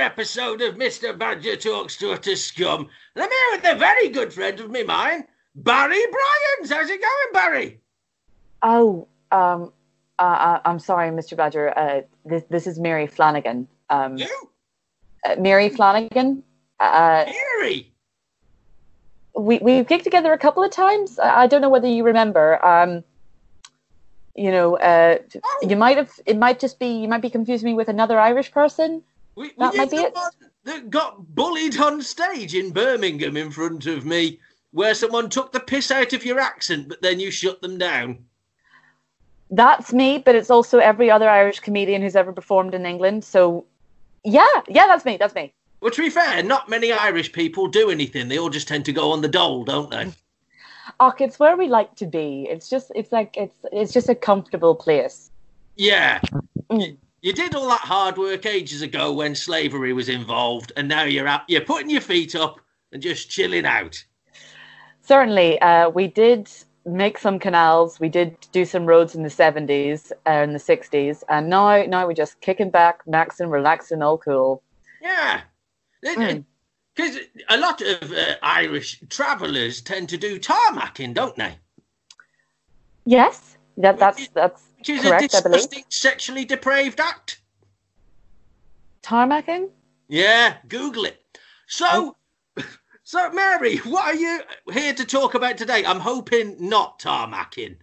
episode of Mr. Badger Talks to Utter Scum. And I'm here with a very good friend of me mine, Barry Bryans. How's it going, Barry? Oh, um, uh, uh, I'm sorry, Mr. Badger. Uh, this this is Mary Flanagan. Um, You? uh, Mary Flanagan. Uh, Mary? we we've kicked together a couple of times. I, I don't know whether you remember. Um, you know, uh, Oh. you might have. It might just be. You might be confusing me with another Irish person. We, we That might be the it. one that got bullied on stage in Birmingham in front of me, where someone took the piss out of your accent, but then you shut them down. That's me, but it's also every other Irish comedian who's ever performed in England. So, yeah, yeah, that's me. That's me. Well, to be fair, not many Irish people do anything. They all just tend to go on the dole, don't they? Och, it's where we like to be. It's just, it's like, it's, it's just a comfortable place. Yeah. Mm. You did all that hard work ages ago when slavery was involved, and now you're out, you're putting your feet up and just chilling out. Certainly, uh, we did make some canals. We did do some roads in the seventies and the sixties, and now, now we're just kicking back, maxing, relaxing, all cool. Yeah. Mm. Because a lot of uh, Irish travellers tend to do tarmacking, don't they? Yes, that that's that's Which is correct. a I believe disgusting, sexually depraved act. tarmacking. Yeah, Google it. So, so Mary, what are you here to talk about today? I'm hoping not tarmacking.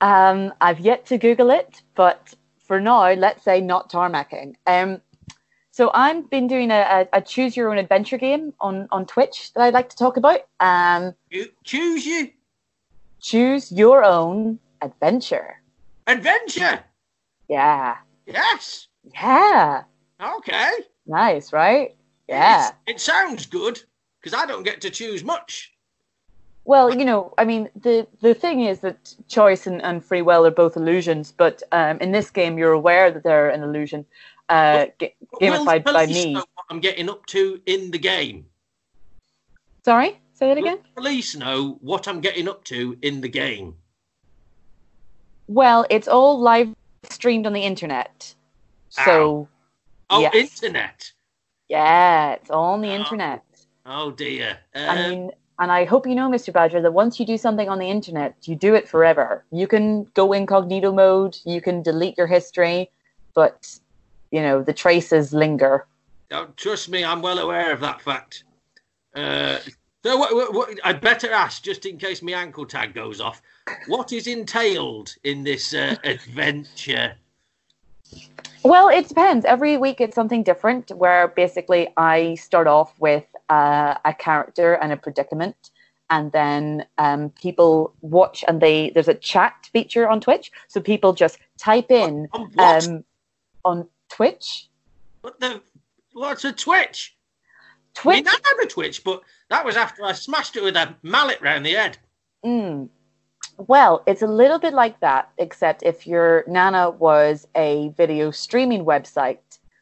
Um, I've yet to Google it, but for now, let's say not tarmacking. Um, so I've been doing a, a, a choose your own adventure game on, on Twitch that I'd like to talk about. Um, You choose you choose your own adventure. adventure. Yeah, Yes. yeah, Okay. nice, right? Yeah. It's- it sounds good because I don't get to choose much. Well, you know, I mean, the the thing is that choice and, and free will are both illusions, but um, in this game, you're aware that they're an illusion, uh, But will gamified by me. know what I'm getting up to in the game. Sorry, say that Will again. the police know what I'm getting up to in the game. Well, it's all live streamed on the internet, so Oh, Yes. internet. yeah, it's all on the Oh. internet. Oh dear. I Um, mean, and I hope you know, Mr. Badger, that once you do something on the internet, you do it forever. You can go incognito mode, you can delete your history, but you know the traces linger. oh, trust me, I'm well aware of that fact. Uh, so what, what, what, I'd better ask, just in case my ankle tag goes off, what is entailed in this uh, adventure? Well, it depends. Every week it's something different. Where basically I start off with uh, a character and a predicament, and then um, people watch and they there's a chat feature on Twitch, so people just type in On um, on Twitch. what the? What's a twitch? I Twitch. mean, I had a twitch, but that was after I smashed it with a mallet round the head. Mm. Well, it's a little bit like that, except if your Nana was a video streaming website.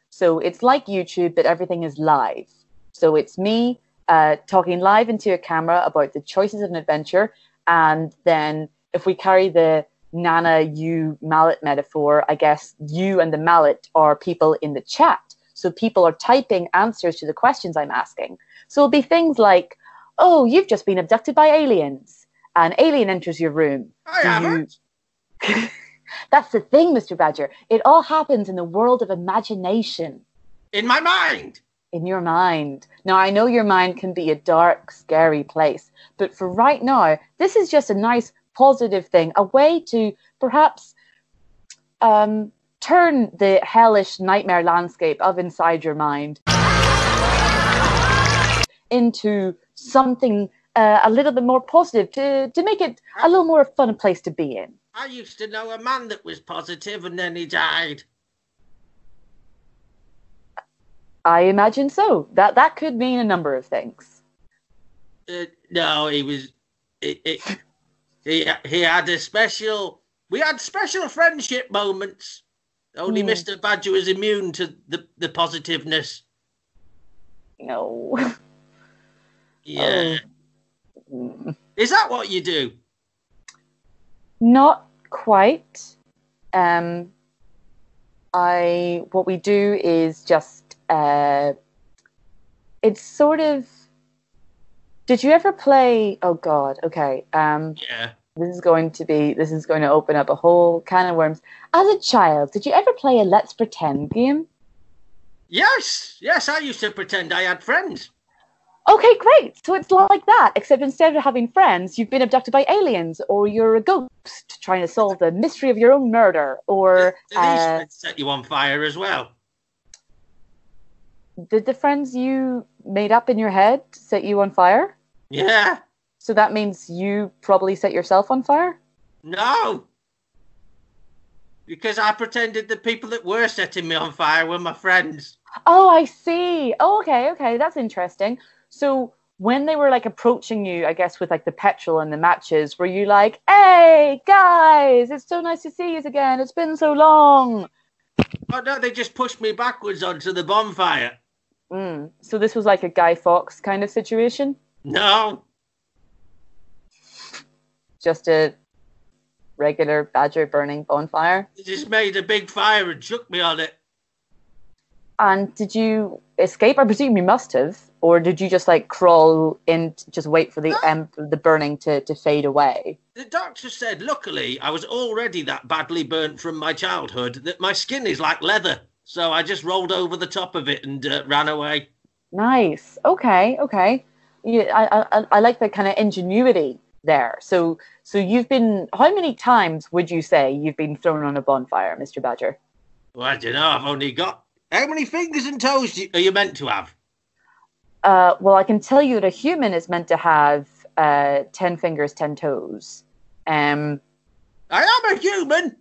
So it's like YouTube, but everything is live. So it's me uh, talking live into a camera about the choices of an adventure. And then if we carry the Nana, you mallet metaphor, I guess you and the mallet are people in the chat. So people are typing answers to the questions I'm asking. So it'll be things like, oh, you've just been abducted by aliens. An alien enters your room. I haven't. That's the thing, Mr. Badger. It all happens in the world of imagination, In my mind. in your mind. Now, I know your mind can be a dark, scary place, but for right now, this is just a nice, positive thing, a way to perhaps um, turn the hellish nightmare landscape of inside your mind into something uh, a little bit more positive to, to make it a little more fun place to be in. I used to know a man that was positive and then he died. I imagine so. That that could mean a number of things. Uh, no, he was. It, it, he he had a special. We had special friendship moments. Only Hmm. Mr. Badger was immune to the, the positiveness. No. Yeah. Mm. Is that what you do? Not quite. Um, I what we do is just uh, it's sort of. Did you ever play? Oh God. Okay. Um, Yeah. This is going to be. This is going to open up a whole can of worms. As a child, did you ever play a Let's Pretend game? Yes, yes, I used to pretend I had friends. Okay, great. So it's like that, except instead of having friends, you've been abducted by aliens, or you're a ghost trying to solve the mystery of your own murder, or These uh, set you on fire as well. did the friends you made up in your head set you on fire? Yeah. So that means you probably set yourself on fire? No. Because I pretended the people that were setting me on fire were my friends. Oh, I see. Oh, okay, okay. That's interesting. So when they were like approaching you, I guess with like the petrol and the matches, were you like, "Hey guys, it's so nice to see you again. It's been so long." Oh no, they just pushed me backwards onto the bonfire. Mm. So this was like a Guy Fawkes kind of situation, No. Just a regular badger burning bonfire. They just made a big fire and chucked me on it. And did you escape? I presume you must have, or did you just like crawl in, just wait for the No. um, the burning to to fade away? The doctor said, luckily, I was already that badly burnt from my childhood that my skin is like leather. So I just rolled over the top of it and uh, ran away. Nice. Okay. Okay. Yeah, I, I I like the kind of ingenuity there. So so you've been how many times would you say you've been thrown on a bonfire, Mr. Badger? Well, I don't know. I've only got. How many fingers and toes are you meant to have? Uh, well, I can tell you that a human is meant to have uh, ten fingers, ten toes. Um, I am a human.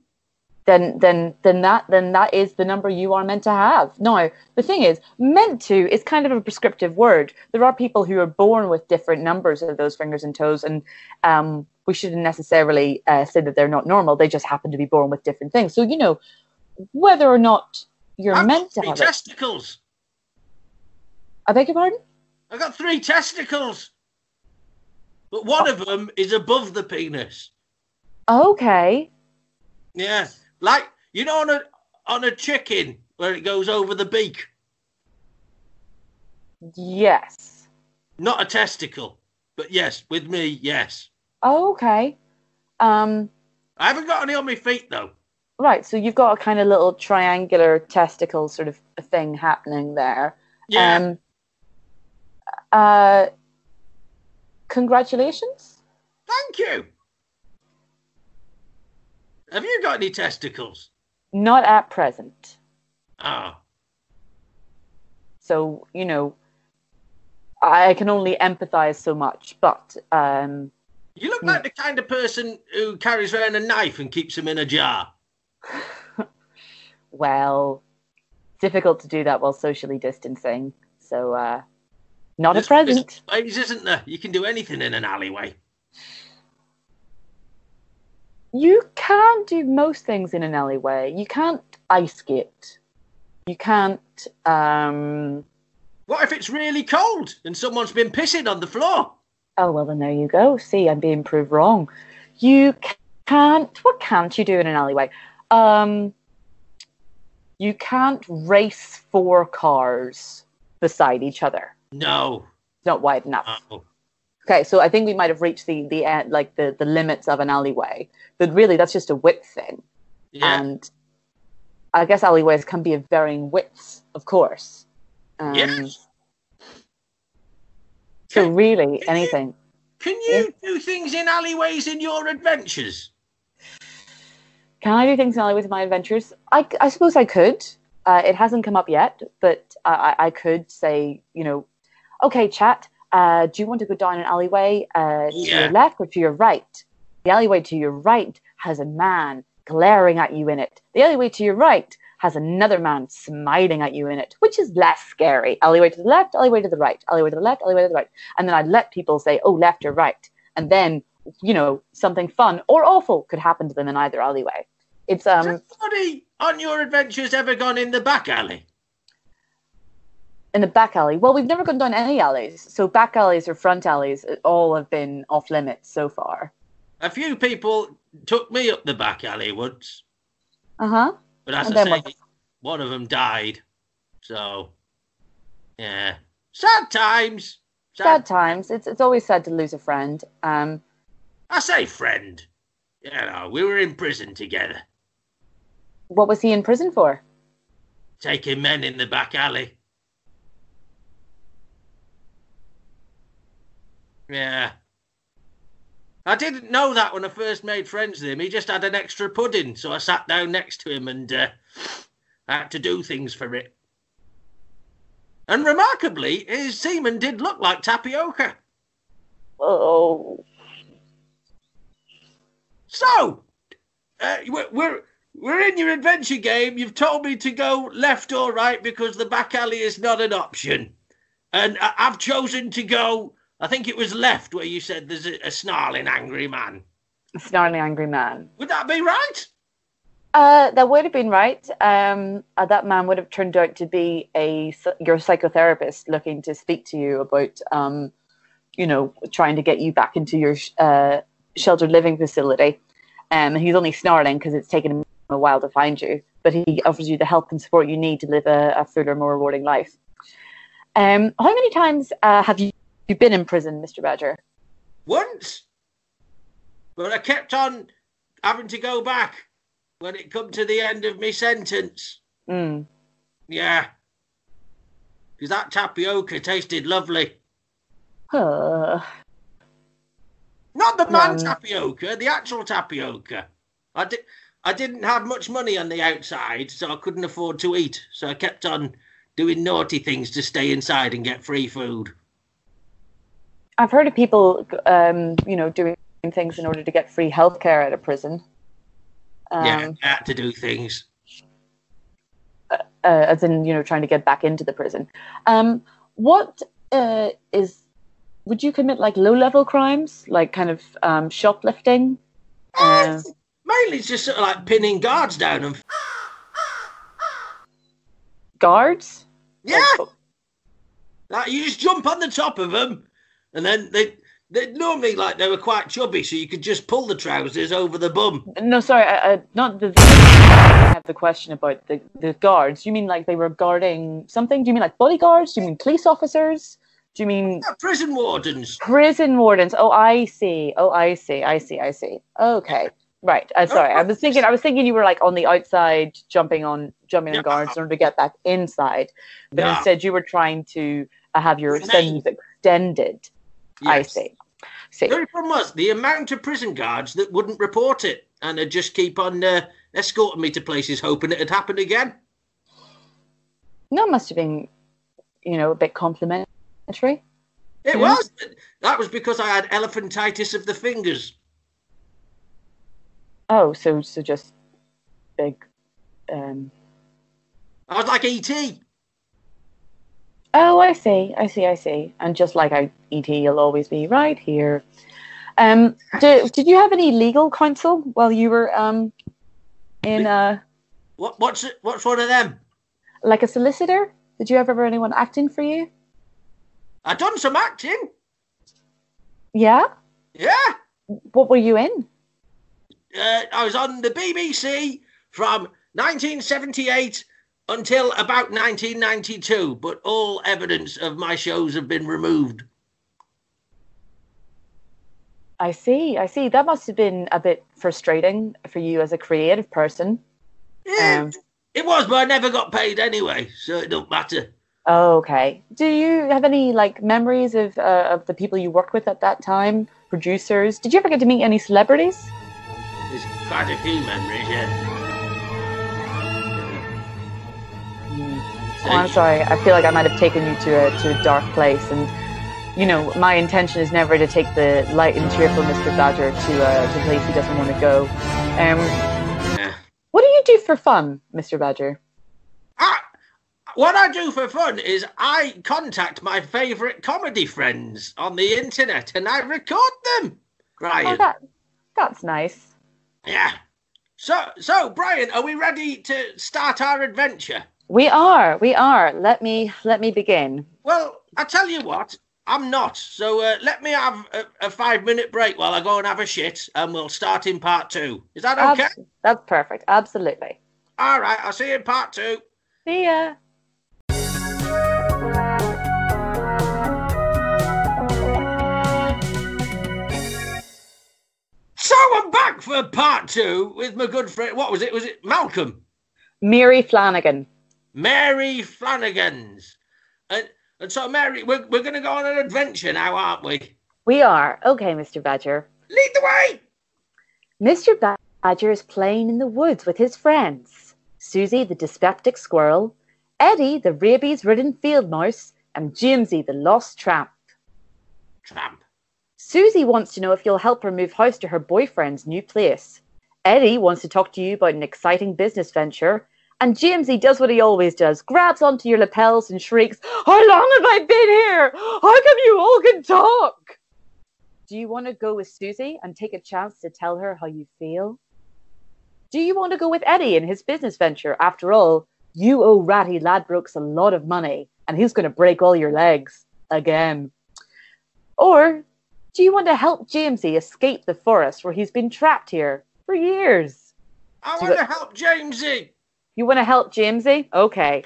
Then then then that then that is the number you are meant to have. Now, the thing is, meant to is kind of a prescriptive word. There are people who are born with different numbers of those fingers and toes, and um, we shouldn't necessarily uh, say that they're not normal. They just happen to be born with different things. So you know, whether or not you're I've meant to have it. testicles. I beg your pardon. I got three testicles. But one of them is above the penis. Okay. Yeah. Like, you know, on a, on a chicken where it goes over the beak. Yes. Not a testicle. But yes, with me, yes. Okay. Um. I haven't got any on my feet, though. Right. So you've got a kind of little triangular testicle sort of thing happening there. Yeah. Um, uh, congratulations. Thank you. Have you got any testicles? Not at present. Oh. So, you know, I can only empathize so much, but um, You look Hmm. like the kind of person who carries around a knife and keeps them in a jar. well, difficult to do that while socially distancing. So, uh, not There's- at present. Ways, isn't there? You can do anything in an alleyway. You can do most things in an alleyway. You can't ice skate. You can't. Um, What if it's really cold and someone's been pissing on the floor? oh well, then there you go. See, I'm being proved wrong. You can't. What can't you do in an alleyway? Um, you can't race four cars beside each other. No. It's not wide enough. Okay, so I think we might have reached the the end, like the the limits of an alleyway, but really that's just a width thing. Yeah. And I guess alleyways can be of varying widths, of course. Um, yes. So Can- really, can you- anything. Can you do things in alleyways in your adventures? Can I do things in alleyways in my adventures? I, I suppose I could. Uh, it hasn't come up yet, but I- I could say, you know, okay, chat. Uh, do you want to go down an alleyway uh, to Yeah. your left or to your right? The alleyway to your right has a man glaring at you in it. The alleyway to your right has another man smiling at you in it, which is less scary. Alleyway to the left, alleyway to the right, alleyway to the left, alleyway to the right. And then I'd let people say, oh, left or right. And then, you know, something fun or awful could happen to them in either alleyway. It's um Has anybody on your adventures ever gone in the back alley? In the back alley. Well, we've never gone down any alleys, so back alleys or front alleys all have been off limits so far. A few people took me up the back alley once, Uh huh. but as And I say, one of them died. So Yeah. Sad times. Sad times. It's it's always sad to lose a friend. Um, I say friend. You know, we were in prison together, what was he in prison for? taking men in the back alley. Yeah. I didn't know that when I first made friends with him. He just had an extra pudding, so I sat down next to him and uh, I had to do things for it. And remarkably, his semen did look like tapioca. Oh, So, uh, we're, we're we're in your adventure game. You've told me to go left or right because the back alley is not an option, and I've chosen to go. I think it was left where you said there's a, a snarling angry man. snarling angry man. Would that be right? Uh, that would have been right. Um, uh, that man would have turned out to be a your psychotherapist looking to speak to you about, um, you know, trying to get you back into your sh- uh, sheltered living facility. Um, and he's only snarling because it's taken him a while to find you, but he offers you the help and support you need to live a, a fuller, more rewarding life. Um, how many times uh, have you, you been in prison, Mr. Badger? Once, but I kept on having to go back when it come to the end of my sentence. Mm. Yeah, because that tapioca tasted lovely. Uh, Not the man Um, tapioca, the actual tapioca. I did. I didn't have much money on the outside, so I couldn't afford to eat. So I kept on doing naughty things to stay inside and get free food. I've heard of people, um, you know, doing things in order to get free healthcare out of prison. Um, yeah, had to do things. uh, as in, you know, trying to get back into the prison. Um, what uh, is? Would you commit like low-level crimes, like kind of um, shoplifting? Uh, Mainly just sort of like pinning guards down and guards? yeah, Like, like you just jump on the top of them, and then they. They normally like they were quite chubby, so you could just pull the trousers over the bum. no, sorry, I, I, not the. I have the question about the, the guards. You mean like they were guarding something? Do you mean like bodyguards? Do you mean police officers? Do you mean Yeah, prison wardens. Prison wardens. Oh, I see. Oh, I see. I see. I see. Okay. Right. I'm sorry. I was thinking. I was thinking you were like on the outside, jumping on, jumping on Yeah. guards in order to get back inside. But Yeah. instead, you were trying to uh, have your sentence extended. I see. See. The problem was the amount of prison guards that wouldn't report it and would just keep on uh, escorting me to places, hoping it had happened again. No, it must have been, you know, a bit complimentary. It Yeah. was. That was because I had elephantitis of the fingers. Oh, so so just big. Um, I was like ET. Oh, I see, I see, I see. And just like I, ET, you'll always be right here. Um, did, did you have any legal counsel while you were um, in uh, What? What's it? What's one of them? like a solicitor? Did you ever have anyone acting for you? I done some acting. Yeah. Yeah. What were you in? Uh, I was on the BBC from 1978 until about 1992, but all evidence of my shows have been removed. I see, I see. That must have been a bit frustrating for you as a creative person. Yeah, Um, it was, but I never got paid anyway, so it don't matter. Oh, okay. Do you have any like memories of uh, of the people you worked with at that time? Producers? Did you ever get to meet any celebrities? There's quite a few memories, yeah. Oh, I'm sorry. I feel like I might have taken you to a to a dark place, and you know, my intention is never to take the light and cheerful Mr. Badger to uh, to a place he doesn't want to go. Um, Yeah. what do you do for fun, Mr. Badger? Ah, what I do for fun is I contact my favourite comedy friends on the internet and I record them. Brian. Oh, that that's nice. Yeah. So, so Brian, are we ready to start our adventure? We are. We are. Let me let me begin. Well, I tell you what, I'm not. So uh, let me have a, a, five minute break while I go and have a shit, and we'll start in part two. Is that okay? That's perfect. Absolutely. All right. I'll see you in part two. See ya. So I'm back for part two with my good friend. What was it? Was it Malcolm? Mary Flanagan. Mary Flanagan's. And, and so, Mary, we're, we're going to go on an adventure now, aren't we? We are. Okay, Mr. Badger. Lead the way! Mr. Badger is playing in the woods with his friends Susie, the dyspeptic squirrel, Eddie, the rabies ridden field mouse, and Jimsy, the lost tramp. Tramp. Susie wants to know if you'll help her move house to her boyfriend's new place. Eddie wants to talk to you about an exciting business venture. And Jamesy does what he always does grabs onto your lapels and shrieks, How long have I been here? How come you all can talk? Do you want to go with Susie and take a chance to tell her how you feel? Do you want to go with Eddie in his business venture? After all, you owe Ratty Ladbrokes a lot of money, and he's going to break all your legs again. Or do you want to help Jamesy escape the forest where he's been trapped here for years? I want to help Jamesy. You want to help Jamesy? Okay.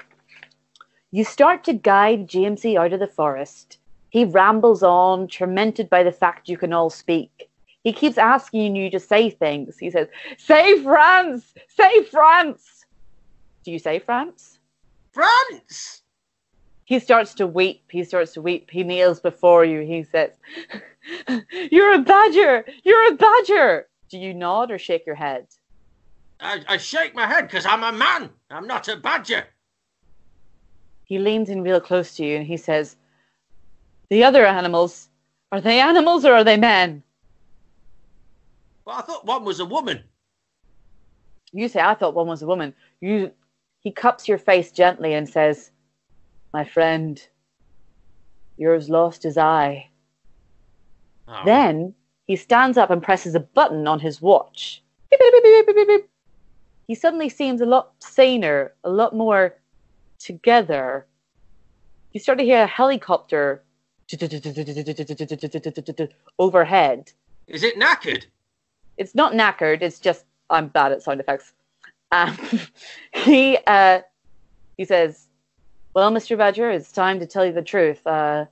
You start to guide Jamesy out of the forest. He rambles on, tormented by the fact you can all speak. He keeps asking you to say things. He says, Say France! Say France! Do you say France? France! He starts to weep. He starts to weep. He kneels before you. He says, You're a badger! You're a badger! Do you nod or shake your head? I, I shake my head because I'm a man. I'm not a badger. He leans in real close to you and he says, The other animals, are they animals or are they men? But I thought one was a woman. You say, I thought one was a woman. You, he cups your face gently and says, My friend, you're as lost as I. Oh. Then he stands up and presses a button on his watch. Beep, beep, beep, beep, beep, beep, beep. He suddenly seems a lot saner, a lot more together. You start to hear a helicopter overhead. Is it knackered? It's not knackered. It's just I'm bad at sound effects. Um, he uh, he says, "Well, Mr. Badger, it's time to tell you the truth. Uh,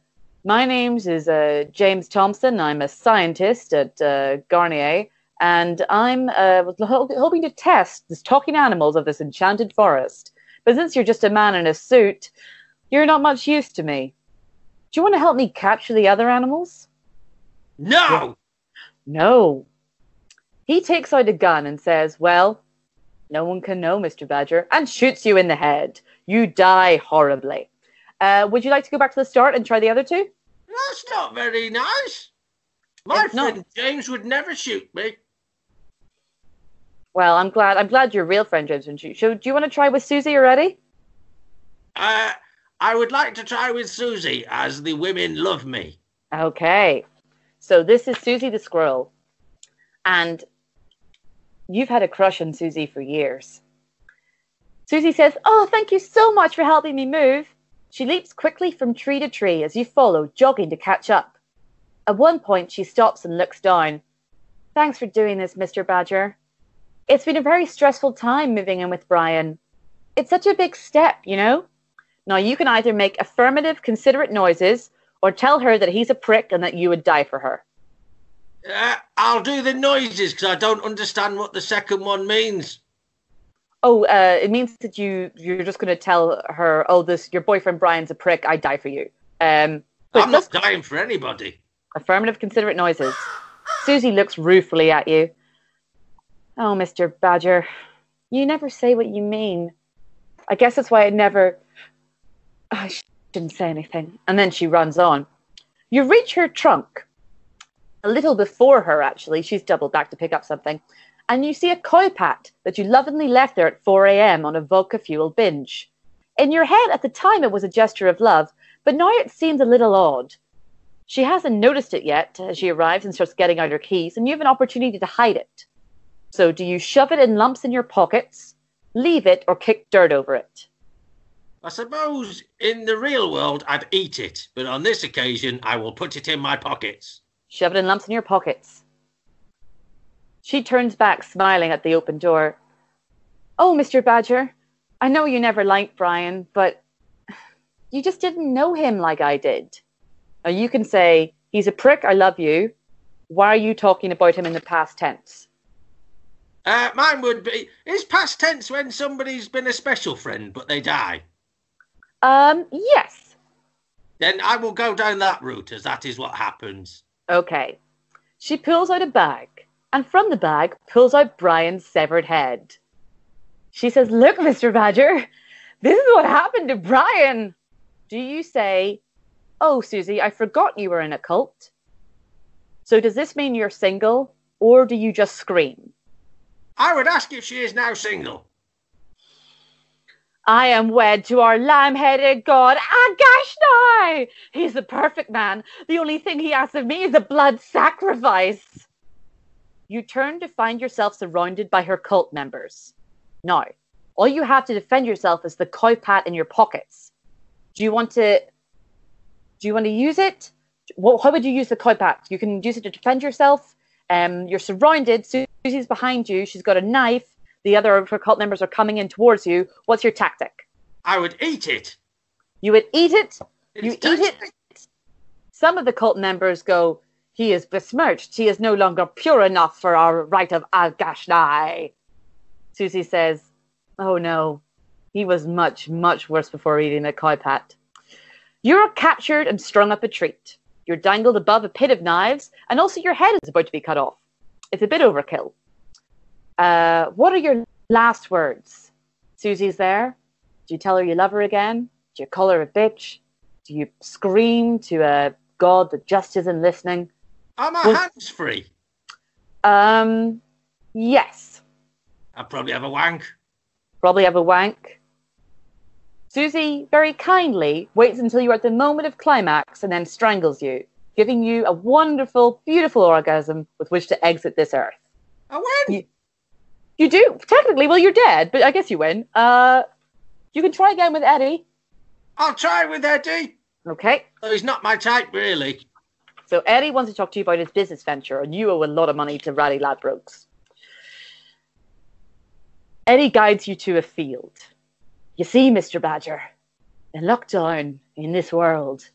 my name is uh, James Thompson. I'm a scientist at uh, Garnier, and I'm uh, hoping to test the talking animals of this enchanted forest. But since you're just a man in a suit, you're not much use to me. Do you want to help me capture the other animals?" No! No. He takes out a gun and says, Well, no one can know, Mr. Badger, and shoots you in the head. You die horribly. Uh, would you like to go back to the start and try the other two? That's not very nice. My It's not. friend James would never shoot me. Well, I'm glad. I'm glad your real friend James shoot. So, do you want to try with Susie already? Uh, I would like to try with Susie, as the women love me. Okay. So this is Susie the squirrel, and you've had a crush on Susie for years. Susie says, "Oh, thank you so much for helping me move." She leaps quickly from tree to tree as you follow, jogging to catch up. At one point, she stops and looks down. Thanks for doing this, Mr. Badger. It's been a very stressful time moving in with Brian. It's such a big step, you know? Now, you can either make affirmative, considerate noises or tell her that he's a prick and that you would die for her. Uh, I'll do the noises because I don't understand what the second one means. Oh, uh, it means that you you're just going to tell her, oh, this your boyfriend Brian's a prick. I'd die for you. Um, I'm not dying for anybody. affirmative, considerate noises. Susie looks ruefully at you. Oh, Mr. Badger, you never say what you mean. I guess that's why I never. I shouldn't say anything. And then she runs on. You reach her trunk. A little before her, actually. She's doubled back to pick up something. And you see a cow pat that you lovingly left there at 4 a.m. on a vodka fuel binge. In your head at the time, it was a gesture of love, but now it seems a little odd. She hasn't noticed it yet as she arrives and starts getting out her keys, and you have an opportunity to hide it. So, do you shove it in lumps in your pockets, leave it, or kick dirt over it? I suppose in the real world I'd eat it, but on this occasion I will put it in my pockets. Shove it in lumps in your pockets. She turns back, smiling at the open door. Oh, Mr. Badger, I know you never liked Brian, but you just didn't know him like I did. Now, you can say, He's a prick, I love you. Why are you talking about him in the past tense? Uh, mine would be is past tense when somebody's been a special friend but they die. Um, yes. Then I will go down that route as that is what happens. Okay. She pulls out a bag, and from the bag pulls out Brian's severed head. She says, Look, Mr. Badger, this is what happened to Brian. Do you say, Oh, Susie, I forgot you were in a cult? So does this mean you're single, or do you just scream? I would ask if she is now single. I am wed to our lamb-headed god, Agashni. He's the perfect man. The only thing he asks of me is a blood sacrifice. You turn to find yourself surrounded by her cult members. Now, all you have to defend yourself is the cow pat in your pockets. Do you want to? Do you want to use it? Well, how would you use the cow pat? You can use it to defend yourself. Um, you're surrounded. Susie's behind you. She's got a knife. The other of her cult members are coming in towards you. What's your tactic? I would eat it. You would eat it. You eat it. Some of the cult members go, He is besmirched. He is no longer pure enough for our rite of Al-Gashnai. Susie says, Oh no, he was much, much worse before eating the cow pat. You're captured and strung up a treat. You're dangled above a pit of knives, and also your head is about to be cut off. It's a bit overkill. Uh, what are your last words? Susie's there. Do you tell her you love her again? Do you call her a bitch? Do you scream to a god that just isn't listening? Are my Well- hands free? Um, yes. I probably have a wank. Probably have a wank. Susie very kindly waits until you're at the moment of climax and then strangles you, giving you a wonderful, beautiful orgasm with which to exit this earth. I win. You- You do technically. Well, you're dead, but I guess you win. Uh, you can try again with Eddie. I'll try with Eddie. Okay. He's not my type, really. So Eddie wants to talk to you about his business venture, and you owe a lot of money to Ratty Ladbrokes. Eddie guides you to a field. You see, Mr. Badger, in lockdown in this world,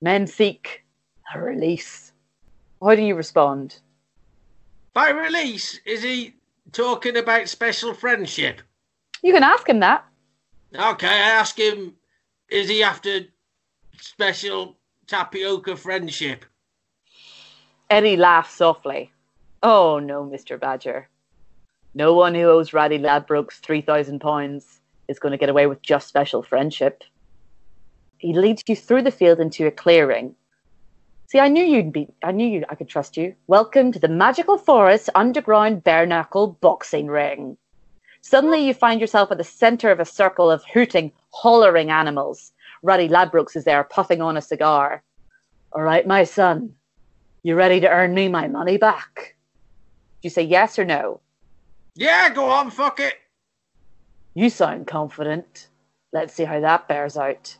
men seek a release. How do you respond? By release, is he talking about special friendship? You can ask him that. Okay, I ask him, is he after special tapioca friendship? Eddie laughs softly. Oh no, Mr. Badger. No one who owes Ratty Ladbrokes three thousand pounds is going to get away with just special friendship. He leads you through the field into a clearing. See, I knew you'd be. I knew you. I could trust you. Welcome to the magical forest underground bare knuckle boxing ring. Suddenly, you find yourself at the center of a circle of hooting, hollering animals. Ruddy Ladbrokes is there, puffing on a cigar. All right, my son. You ready to earn me my money back? Do you say yes or no? Yeah, go on, fuck it. You sound confident. Let's see how that bears out.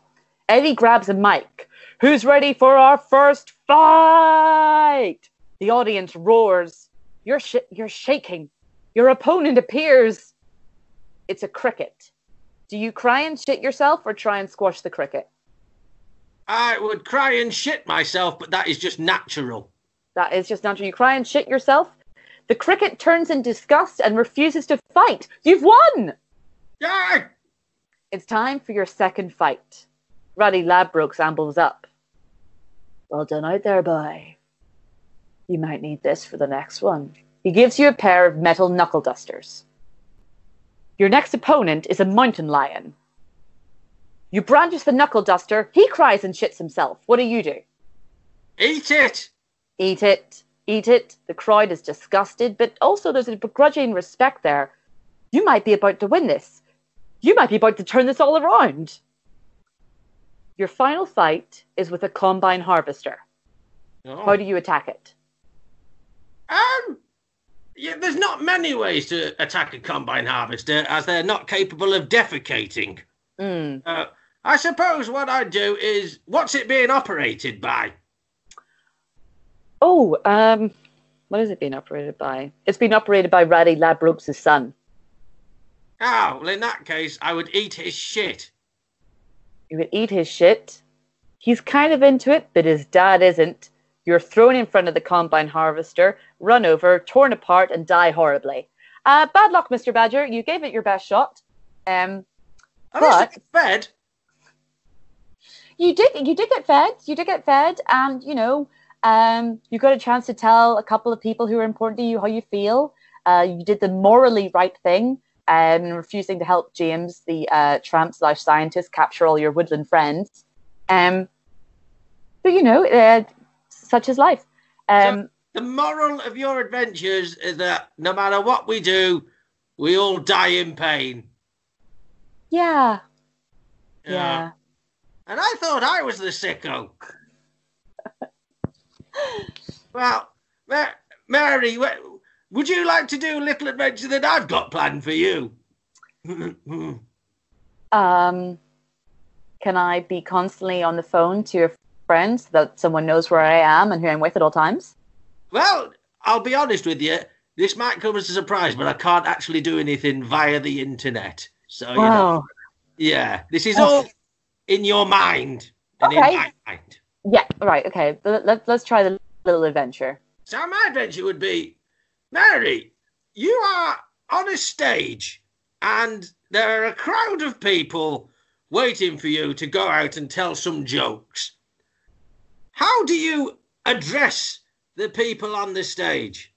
Eddie grabs a mic. Who's ready for our first fight? The audience roars. You're sh- you're shaking. Your opponent appears. It's a cricket. Do you cry and shit yourself or try and squash the cricket? I would cry and shit myself, but that is just natural. That is just natural. You cry and shit yourself. The cricket turns in disgust and refuses to fight. You've won! Yeah, It's time for your second fight. Ruddy Ladbrokes ambles up. Well done out there, boy. You might need this for the next one. He gives you a pair of metal knuckle dusters. Your next opponent is a mountain lion. You brandish the knuckle duster, he cries and shits himself. What do you do? eat it. Eat it, eat it. The crowd is disgusted, but also there's a begrudging respect there. You might be about to win this. You might be about to turn this all around. Your final fight is with a combine harvester. Oh. How do you attack it? Um, yeah, there's not many ways to attack a combine harvester, as they're not capable of defecating. Mm. Uh, I suppose what I'd do is, what's it being operated by? Oh, um, what is it being operated by? It's being operated by Raddy Ladbrokes' son. Oh, well, in that case, I would eat his shit. You would eat his shit. He's kind of into it, but his dad isn't. You're thrown in front of the combine harvester, run over, torn apart, and die horribly. Uh, bad luck, Mr. Badger. You gave it your best shot. Um, But- fed. you did you did get fed you did get fed and you know um, you got a chance to tell a couple of people who are important to you how you feel uh, you did the morally right thing um, refusing to help james the uh, tramp slash scientist capture all your woodland friends. Um, but you know uh, such is life. Um, The moral of your adventures is that no matter what we do, we all die in pain. yeah. Yeah. And I thought I was the sicko. well, Ma- Mary, would you like to do a little adventure that I've got planned for you? um, can i be constantly on the phone to your friends so that someone knows where i am and who i'm with at all times well, I'll be honest with you. This might come as a surprise, but I can't actually do anything via the internet. So, you know, yeah, this is all in your mind and in Okay. my mind. Yeah, right. Okay. Let, let, let's try the little adventure. So my adventure would be, Mary, you are on a stage and there are a crowd of people waiting for you to go out and tell some jokes. How do you address the people on the stage?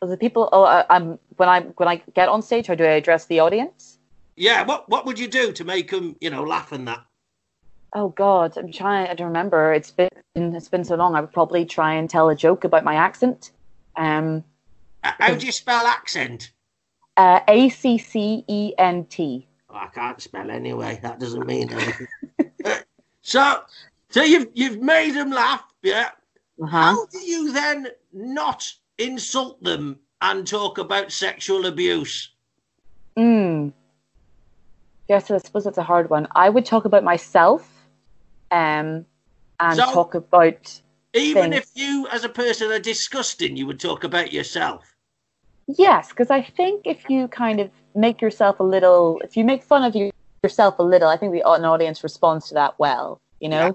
The people. Oh, um, when I when I get on stage, how do I address the audience? Yeah, what what would you do to make them, you know, laugh and that? Oh God, I'm trying. I don't remember. It's been it's been so long. I would probably try and tell a joke about my accent. Um, How do you spell accent? uh, A C C E N T. Oh, I can't spell anyway. That doesn't mean anything. so, so you've you've made them laugh, yeah. Uh huh. How do you then not insult them and talk about sexual abuse? Mm. Yes, I suppose that's a hard one. I would talk about myself, um, and So- talk about Even Thanks. if you, as a person, are disgusting, you would talk about yourself. Yes, because I think if you kind of make yourself a little, if you make fun of you, yourself a little, I think the an audience responds to that well. You know, Yeah.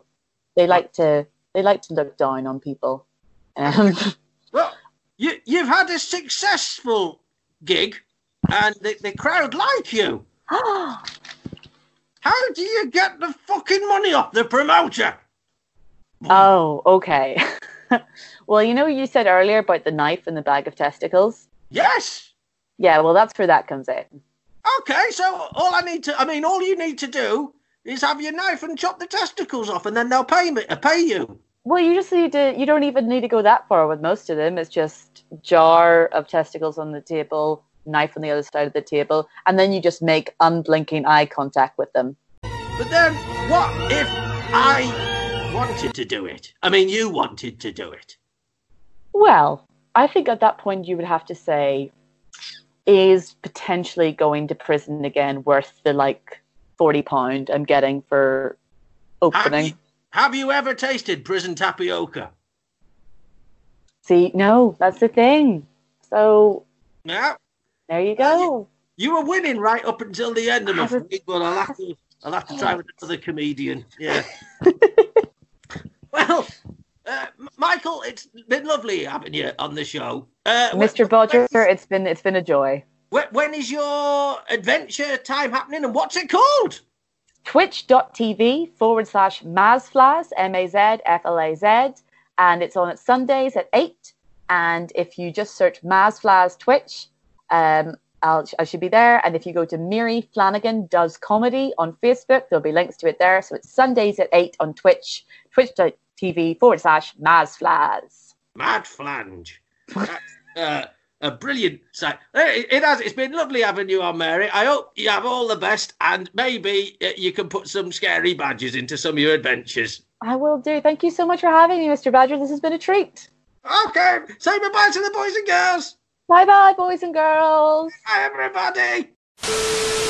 they like to they like to look down on people. Um, Well, you you've had a successful gig, and the, the crowd like you. How do you get the fucking money off the promoter? Oh, okay. well, you know, you said earlier about the knife and the bag of testicles. Yes. Yeah, well, that's where that comes in. Okay, so all I need to, I mean, all you need to do is have your knife and chop the testicles off, and then they'll pay me, uh, pay you. Well, you just need to. You don't even need to go that far with most of them. It's just jar of testicles on the table, knife on the other side of the table, and then you just make unblinking eye contact with them. But then, what if I wanted to do it? I mean, you wanted to do it. Well, I think at that point you would have to say, is potentially going to prison again worth the like forty pound I'm getting for Have opening? you, have you ever tasted prison tapioca? See, no, that's the thing. So Yeah. there you uh, go. You were winning right up until the end, I'm I was- afraid, but I'll have to, I'll have to try with another comedian. Yeah. well, uh, Michael, it's been lovely having you on the show. Uh, Mr. Bodger, when- it's been it's been a joy. wh- when is your adventure time happening, and what's it called? twitch.tv forward slash mazflaz, M-A-Z-F-L-A-Z, and it's on at Sundays at 8. And if you just search Mazflaz Twitch, um, I'll, I should be there. And if you go to Mary Flanagan Does Comedy on Facebook, there'll be links to it there. So it's Sundays at 8 on Twitch, twitch.tv forward slash Mazflaz. Mad Flange. That's, uh, a brilliant site. It, it has. It's been lovely having you on, Mary. I hope you have all the best, and maybe uh, you can put some scary badges into some of your adventures. I will do. Thank you so much for having me, Mr. Badger. This has been a treat. Okay, say goodbye to the boys and girls. Bye bye, boys and girls. Bye, everybody.